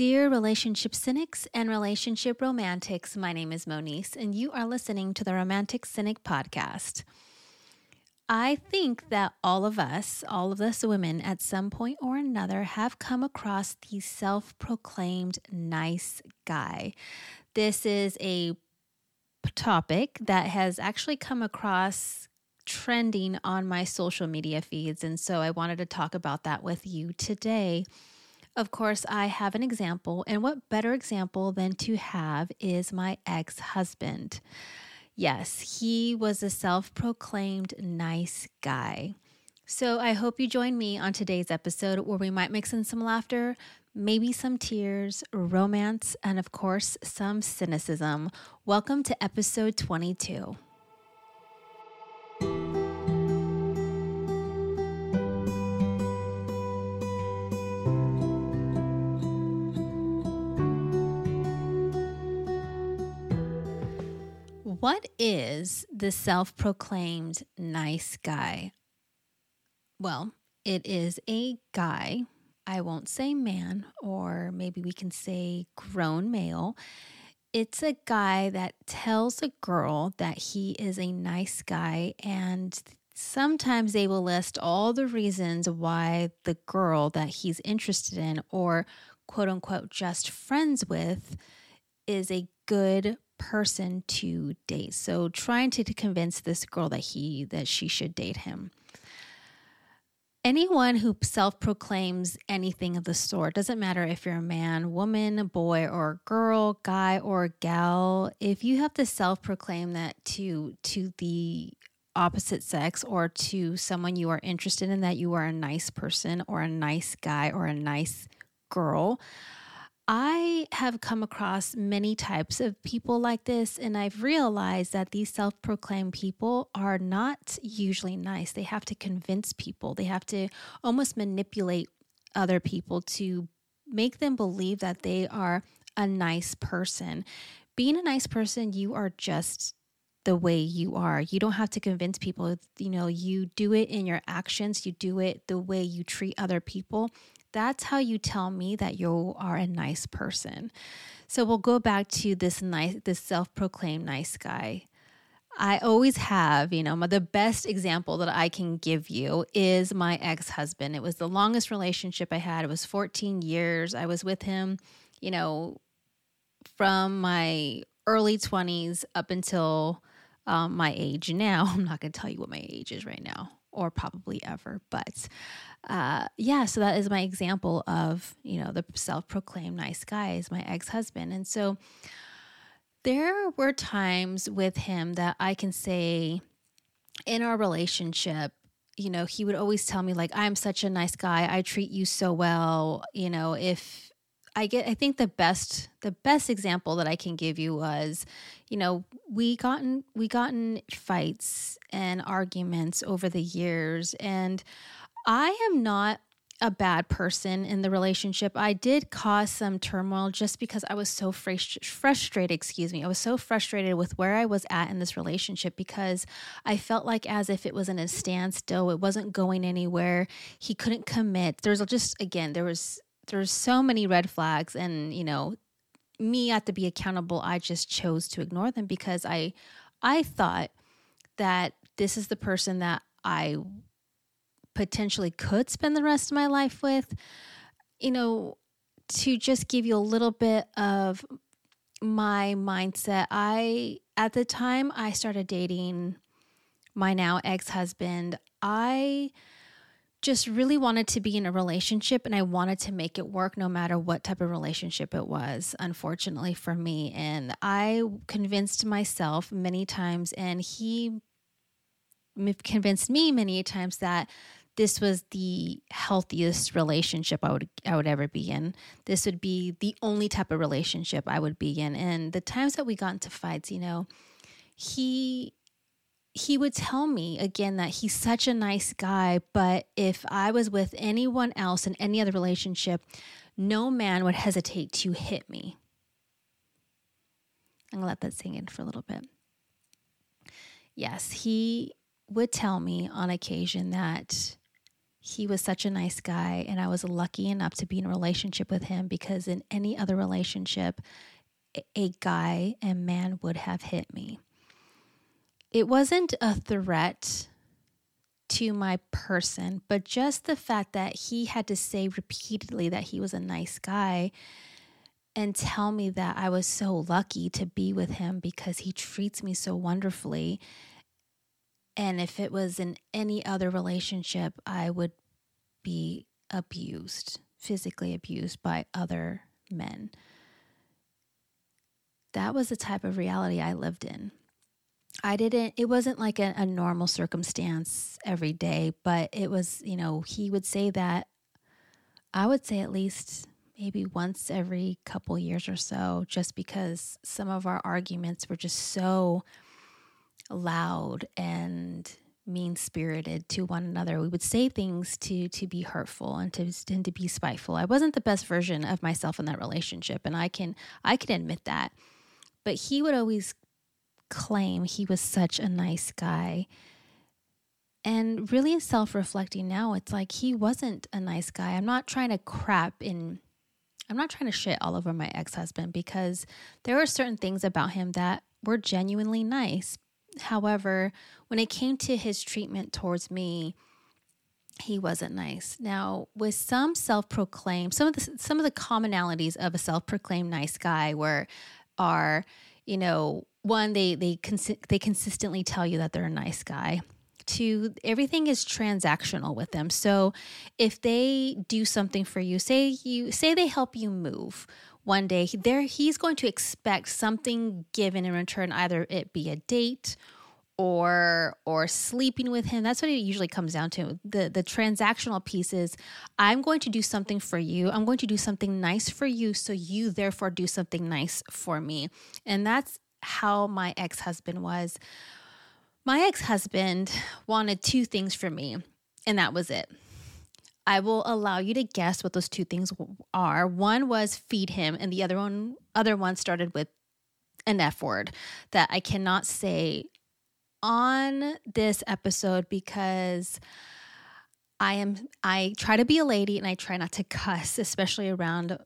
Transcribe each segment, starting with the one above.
Dear relationship cynics and relationship romantics, my name is Moniece, and you are listening to the Romantic Cynic podcast. I think that all of us, all of us women, at some point or another, have come across the self proclaimed nice guy. This is a topic that has actually come across trending on my social media feeds. And so I wanted to talk about that with you today. Of course, I have an example, and what better example than to have is my ex husband. Yes, he was a self proclaimed nice guy. So I hope you join me on today's episode where we might mix in some laughter, maybe some tears, romance, and of course, some cynicism. Welcome to episode 22. What is the self proclaimed nice guy? Well, it is a guy. I won't say man, or maybe we can say grown male. It's a guy that tells a girl that he is a nice guy, and sometimes they will list all the reasons why the girl that he's interested in, or quote unquote just friends with, is a good person to date. So trying to, to convince this girl that he that she should date him. Anyone who self proclaims anything of the sort, doesn't matter if you're a man, woman, boy, or girl, guy, or gal, if you have to self proclaim that to, to the opposite sex or to someone you are interested in that you are a nice person or a nice guy or a nice girl, I have come across many types of people like this, and I've realized that these self proclaimed people are not usually nice. They have to convince people, they have to almost manipulate other people to make them believe that they are a nice person. Being a nice person, you are just the way you are. You don't have to convince people. You know, you do it in your actions, you do it the way you treat other people. That's how you tell me that you are a nice person. So we'll go back to this nice, this self-proclaimed nice guy. I always have, you know, my, the best example that I can give you is my ex husband. It was the longest relationship I had. It was 14 years. I was with him, you know, from my early 20s up until um, my age now. I'm not going to tell you what my age is right now or probably ever, but uh, yeah, so that is my example of, you know, the self proclaimed nice guy is my ex husband. And so there were times with him that I can say in our relationship, you know, he would always tell me, like, I'm such a nice guy. I treat you so well. You know, if I get, I think the best, the best example that I can give you was, you know, we gotten, we gotten fights and arguments over the years. And I am not a bad person in the relationship. I did cause some turmoil just because I was so frust- frustrated, excuse me. I was so frustrated with where I was at in this relationship because I felt like as if it was in a standstill. It wasn't going anywhere. He couldn't commit. There's just again, there was there's so many red flags and, you know, me had to be accountable. I just chose to ignore them because I I thought that this is the person that I potentially could spend the rest of my life with, you know, to just give you a little bit of my mindset, I, at the time I started dating my now ex husband, I just really wanted to be in a relationship and I wanted to make it work no matter what type of relationship it was, unfortunately for me. And I convinced myself many times, and he convinced me many times that this was the healthiest relationship I would I would ever be in. This would be the only type of relationship I would be in. And the times that we got into fights, you know, he he would tell me again that he's such a nice guy, but if I was with anyone else in any other relationship, no man would hesitate to hit me. I'm gonna let that sink in for a little bit. Yes, he would tell me on occasion that he was such a nice guy and I was lucky enough to be in a relationship with him because in any other relationship a guy and man would have hit me. It wasn't a threat to my person, but just the fact that he had to say repeatedly that he was a nice guy and tell me that I was so lucky to be with him because he treats me so wonderfully. And if it was in any other relationship, I would be abused, physically abused by other men. That was the type of reality I lived in. I didn't, it wasn't like a, a, normal circumstance every day, but it was, you know, he would say that, I would say at least maybe once every couple years or so, just because some of our arguments were just so loud and mean spirited to one another. We would say things to to be hurtful and to and to be spiteful. I wasn't the best version of myself in that relationship, and I can I can admit that. But he would always claim he was such a nice guy. And really self reflecting now, it's like he wasn't a nice guy. I'm not trying to crap in, I'm not trying to shit all over my ex husband because there were certain things about him that were genuinely nice. However, when it came to his treatment towards me, he wasn't nice. Now, with some self-proclaimed, some of the some of the commonalities of a self-proclaimed nice guy were are, you know, one they they cons- they consistently tell you that they're a nice guy. Two everything is transactional with them. So if they do something for you say you say they help you move one day there he's going to expect something given in return either it be a date or or sleeping with him. That's what it usually comes down to. The the transactional piece is i'm going to do something for you. I'm going to do something nice for you. So you therefore do something nice for me. And that's how my ex husband was. My ex husband wanted two things from me, and that was it. I will allow you to guess what those two things are. One was feed him, and the other one, other one started with an F word that I cannot say on this episode because I am I try to be a lady and I try not to cuss, especially around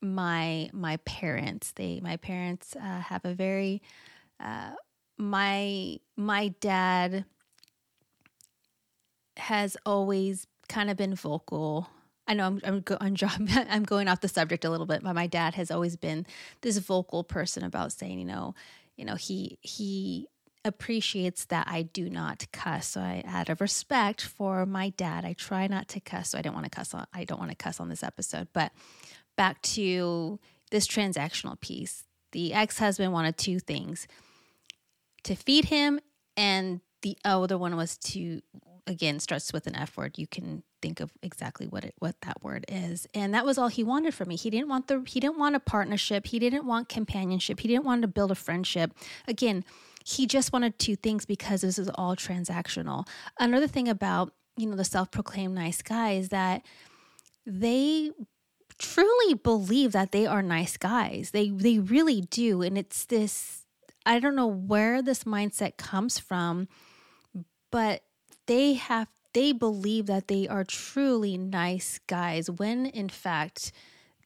my my parents. They my parents uh, have a very uh, my my dad has always kind of been vocal. I know I'm I'm, go, I'm, I'm going off the subject a little bit, but my dad has always been this vocal person about saying, you know, you know, he he appreciates that I do not cuss. So I, out of respect for my dad, I try not to cuss. So I don't want to cuss on. I don't want to cuss on this episode, but back to this transactional piece. The ex husband wanted two things to feed him, and the other one was to, again, starts with an F word. You can think of exactly what it what that word is. And that was all he wanted from me. He didn't want the he didn't want a partnership. He didn't want companionship. He didn't want to build a friendship. Again he just wanted two things because this is all transactional. Another thing about you know the self-proclaimed nice guy is that they truly believe that they are nice guys. They they really do and it's this I don't know where this mindset comes from, but they have they believe that they are truly nice guys when in fact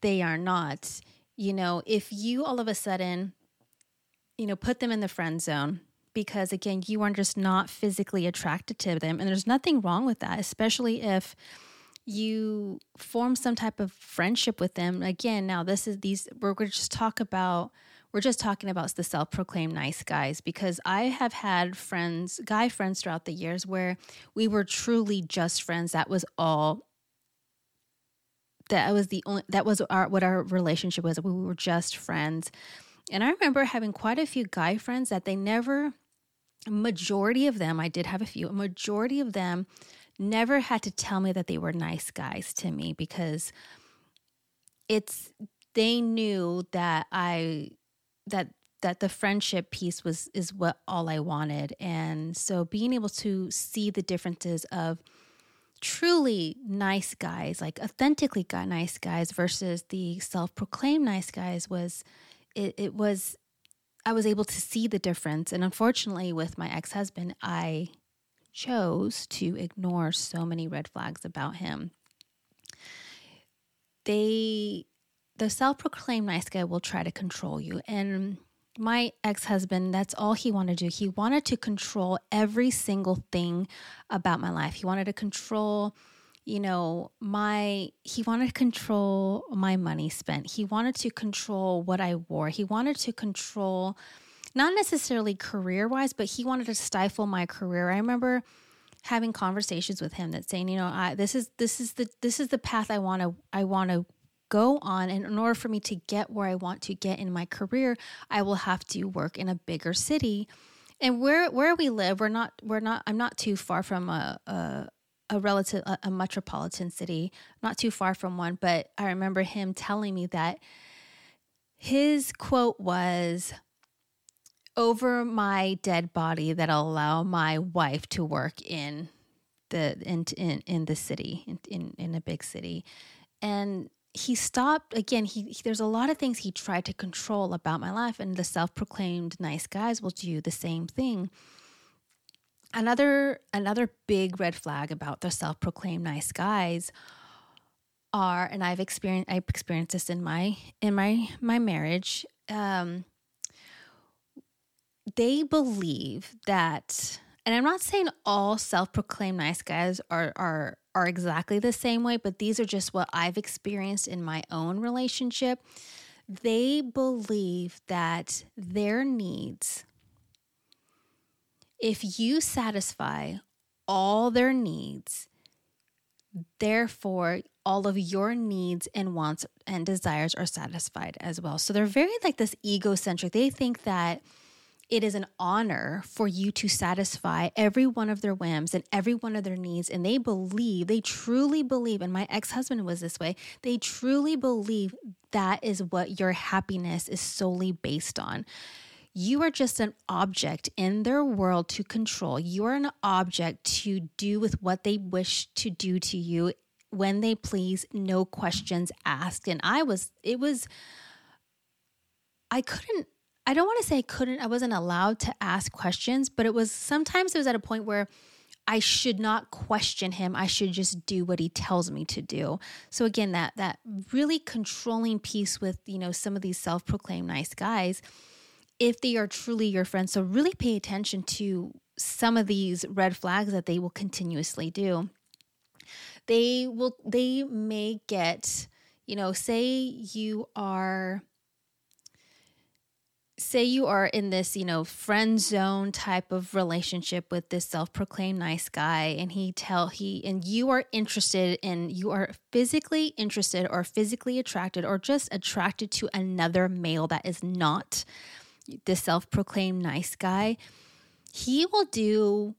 they are not. You know, if you all of a sudden you know, put them in the friend zone because again, you are just not physically attracted to them and there's nothing wrong with that, especially if you form some type of friendship with them. Again, now this is these we're to just talk about we're just talking about the self-proclaimed nice guys because I have had friends, guy friends throughout the years where we were truly just friends. That was all that was the only that was our what our relationship was. We were just friends. And I remember having quite a few guy friends that they never majority of them, I did have a few, a majority of them never had to tell me that they were nice guys to me because it's they knew that I that that the friendship piece was is what all I wanted. And so being able to see the differences of truly nice guys, like authentically got nice guys versus the self-proclaimed nice guys was it, it was I was able to see the difference. And unfortunately with my ex-husband, I chose to ignore so many red flags about him. They, the self proclaimed nice guy will try to control you. And my ex husband, that's all he wanted to do. He wanted to control every single thing about my life. He wanted to control, you know, my, he wanted to control my money spent. He wanted to control what I wore. He wanted to control, not necessarily career wise, but he wanted to stifle my career. I remember having conversations with him that saying, you know, I, this is, this is the, this is the path I want to, I want to go on and in order for me to get where I want to get in my career, I will have to work in a bigger city. And where where we live, we're not we're not I'm not too far from a a, a relative a, a metropolitan city, not too far from one, but I remember him telling me that his quote was over my dead body that I'll allow my wife to work in the in in, in the city in, in in a big city. And he stopped again he, he, there's a lot of things he tried to control about my life and the self-proclaimed nice guys will do the same thing. Another another big red flag about the self-proclaimed nice guys are and i've experienced i've experienced this in my in my my marriage um they believe that and i'm not saying all self-proclaimed nice guys are are are exactly the same way, but these are just what I've experienced in my own relationship. They believe that their needs, if you satisfy all their needs, therefore all of your needs and wants and desires are satisfied as well. So they're very like this egocentric. They think that it is an honor for you to satisfy every one of their whims and every one of their needs. And they believe, they truly believe, and my ex husband was this way, they truly believe that is what your happiness is solely based on. You are just an object in their world to control. You are an object to do with what they wish to do to you when they please, no questions asked. And I was, it was, I couldn't I don't want to say I couldn't, I wasn't allowed to ask questions, but it was sometimes it was at a point where I should not question him. I should just do what he tells me to do. So again, that that really controlling piece with, you know, some of these self-proclaimed nice guys, if they are truly your friends. So really pay attention to some of these red flags that they will continuously do. They will they may get, you know, say you are say you are in this, you know, friend zone type of relationship with this self-proclaimed nice guy and he tell he and you are interested in you are physically interested or physically attracted or just attracted to another male that is not the self-proclaimed nice guy, he will do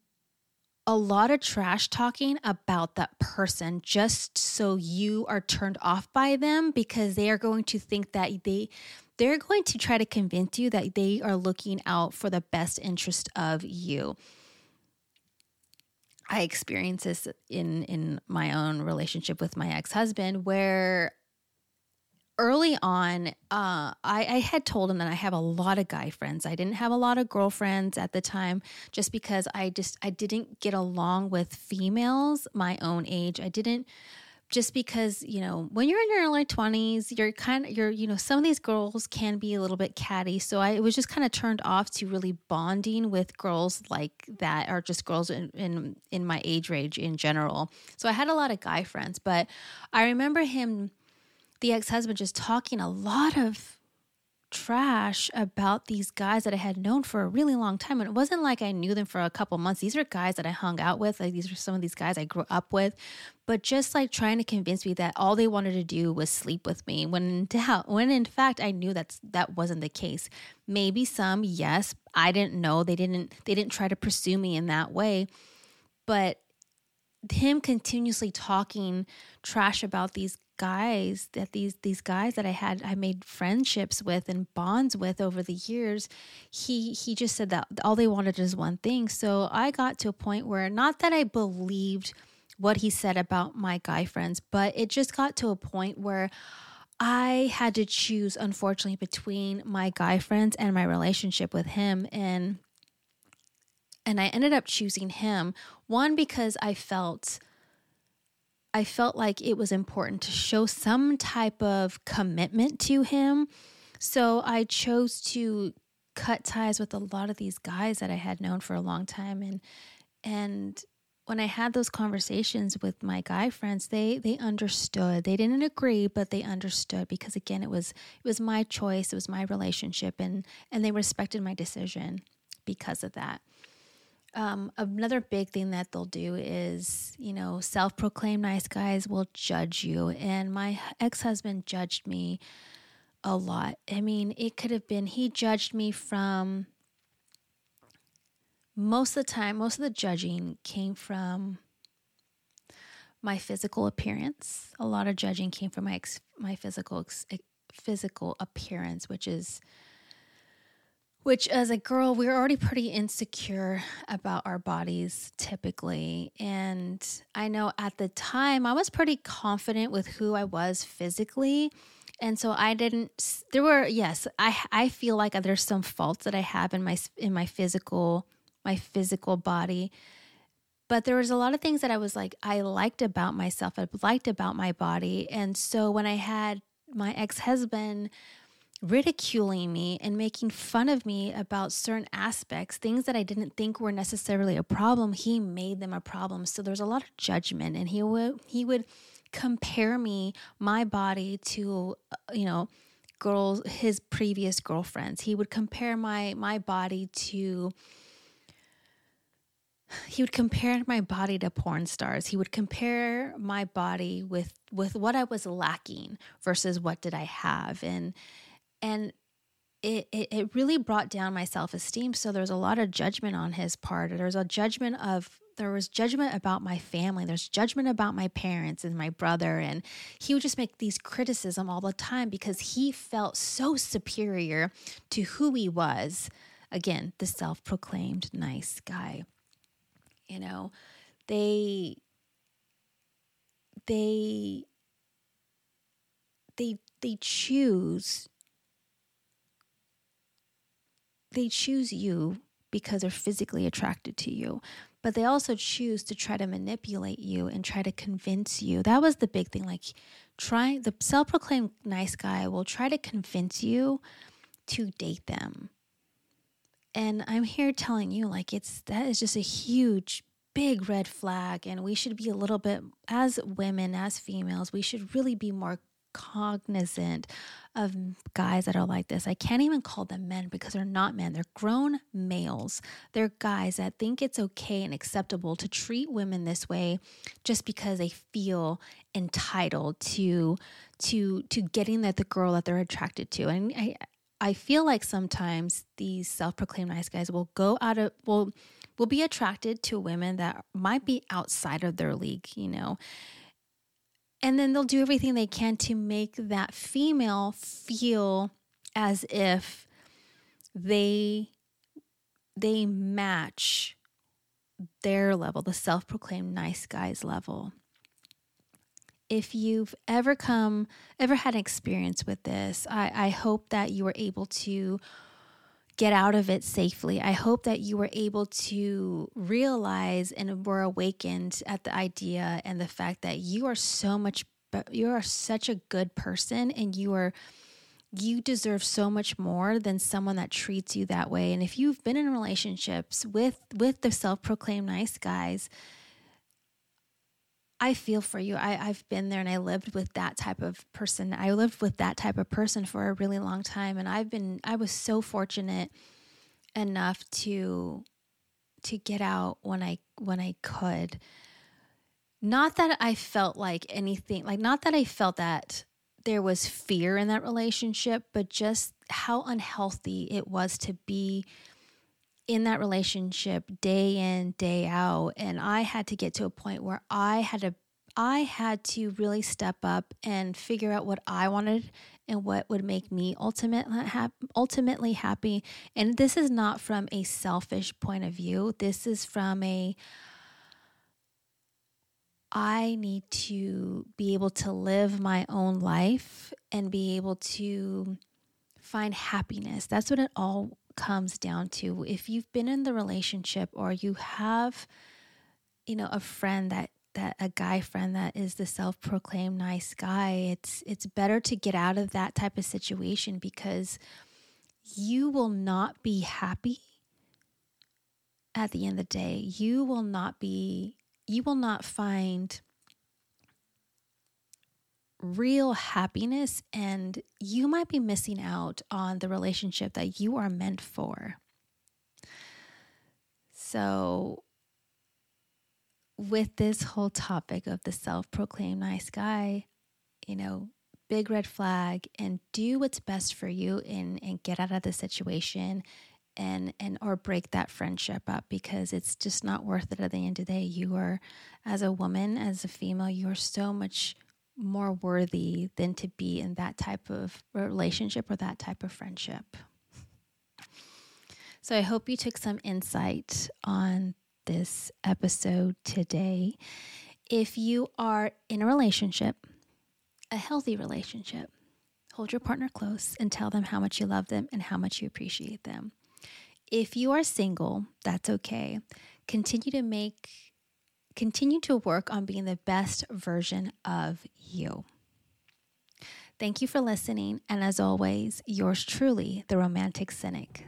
a lot of trash talking about that person just so you are turned off by them because they are going to think that they they're going to try to convince you that they are looking out for the best interest of you. I experienced this in in my own relationship with my ex-husband where early on, uh, I, I, had told him that I have a lot of guy friends. I didn't have a lot of girlfriends at the time, just because I just I didn't get along with females my own age. I didn't just because you know when you're in your early 20s you're kind of you're you know some of these girls can be a little bit catty. So i was just kind of turned off to really bonding with girls like that or just girls in, in in my age range in general. So i had a lot of guy friends but i remember him the ex-husband just talking a lot of trash about these guys that I had known for a really long time. And it wasn't like I knew them for a couple months. These are guys that I hung out with. Like these are some of these guys I grew up with. But just like trying to convince me that all they wanted to do was sleep with me when in doubt, when in fact I knew that's that wasn't the case. Maybe some, yes. I didn't know. They didn't they didn't try to pursue me in that way. But him continuously talking trash about these guys that these these guys that I had I made friendships with and bonds with over the years he he just said that all they wanted is one thing. So I got to a point where not that I believed what he said about my guy friends but it just got to a point where I had to choose unfortunately between my guy friends and my relationship with him. And and I ended up choosing him one because I felt I felt like it was important to show some type of commitment to him. So I chose to cut ties with a lot of these guys that I had known for a long time and and when I had those conversations with my guy friends, they they understood. They didn't agree, but they understood because again, it was it was my choice, it was my relationship, and and they respected my decision because of that. Um, another big thing that they'll do is, you know, self proclaimed nice guys will judge you. And my ex husband judged me a lot. I mean, it could have been, he judged me from most of the time, most of the judging came from my physical appearance. A lot of judging came from my ex, my physical ex, physical appearance, which is which as a girl we are already pretty insecure about our bodies typically and i know at the time i was pretty confident with who i was physically and so i didn't there were yes i i feel like there's some faults that i have in my in my physical my physical body. But there was a lot of things that I was like, I liked about myself, I liked about my body. And so when I had my ex husband ridiculing me and making fun of me about certain aspects, things that I didn't think were necessarily a problem, he made them a problem. So there's a lot of judgment, and he would he would compare me, my body, to uh, you know girls his previous girlfriends. He would compare my my body to he would compare my body to porn stars. He would compare my body with with what I was lacking versus what did I have, and and it it, it really brought down my self esteem. So there was a lot of judgment on his part. there was a judgment of there was judgment about my family. There's judgment about my parents and my brother, and he would just make these criticism all the time because he felt so superior to who he was. Again, the self proclaimed nice guy you know they they they they choose they choose you because they're physically attracted to you but they also choose to try to manipulate you and try to convince you that was the big thing like try the self-proclaimed nice guy will try to convince you to date them and I'm here telling you, like, it's that is just a huge, big red flag. And we should be a little bit, as women, as females, we should really be more cognizant of guys that are like this. I can't even call them men because they're not men. They're grown males. They're guys that think it's okay and acceptable to treat women this way just because they feel entitled to to to getting that the girl that they're attracted to. And I I feel like sometimes these self-proclaimed nice guys will go out of will will be attracted to women that might be outside of their league, you know. And then they'll do everything they can to make that female feel as if they they match their level, the self-proclaimed nice guys level. If you've ever come, ever had an experience with this, I, I hope that you were able to get out of it safely. I hope that you were able to realize and were awakened at the idea and the fact that you are so much, you are such a good person and you are you deserve so much more than someone that treats you that way and if you've been in relationships with with the self-proclaimed nice guys I feel for you. I, I've been there and I lived with that type of person. I lived with that type of person for a really long time. And I've been, I was so fortunate enough to to get out when I when I could. Not that I felt like anything, like not that I felt that there was fear in that relationship, but just how unhealthy it was to be in that relationship day in day out and i had to get to a point where i had to i had to really step up and figure out what i wanted and what would make me ultimately ultimately happy and this is not from a selfish point of view this is from a I need to be able to live my own life and be able to find happiness. That's what it all comes down to if you've been in the relationship or you have you know a friend that that a guy friend that is the self-proclaimed nice guy it's it's better to get out of that type of situation because you will not be happy at the end of the day. You will not be you will not find real happiness and you might be missing out on the relationship that you are meant for so with this whole topic of the self proclaimed nice guy, you know, big red flag and do what's best for you and, and get out of the situation and and or break that friendship up because it's just not worth it at the end of the day. You are as a woman, as a female, you are so much more worthy than to be in that type of relationship or that type of friendship. So I hope you took some insight on this episode today. If you are in a relationship, a healthy relationship, hold your partner close and tell them how much you love them and how much you appreciate them. If you are single, that's okay. Continue to make continue to work on being the best version of you. Thank you for listening, and as always, yours truly, the Romantic Cynic.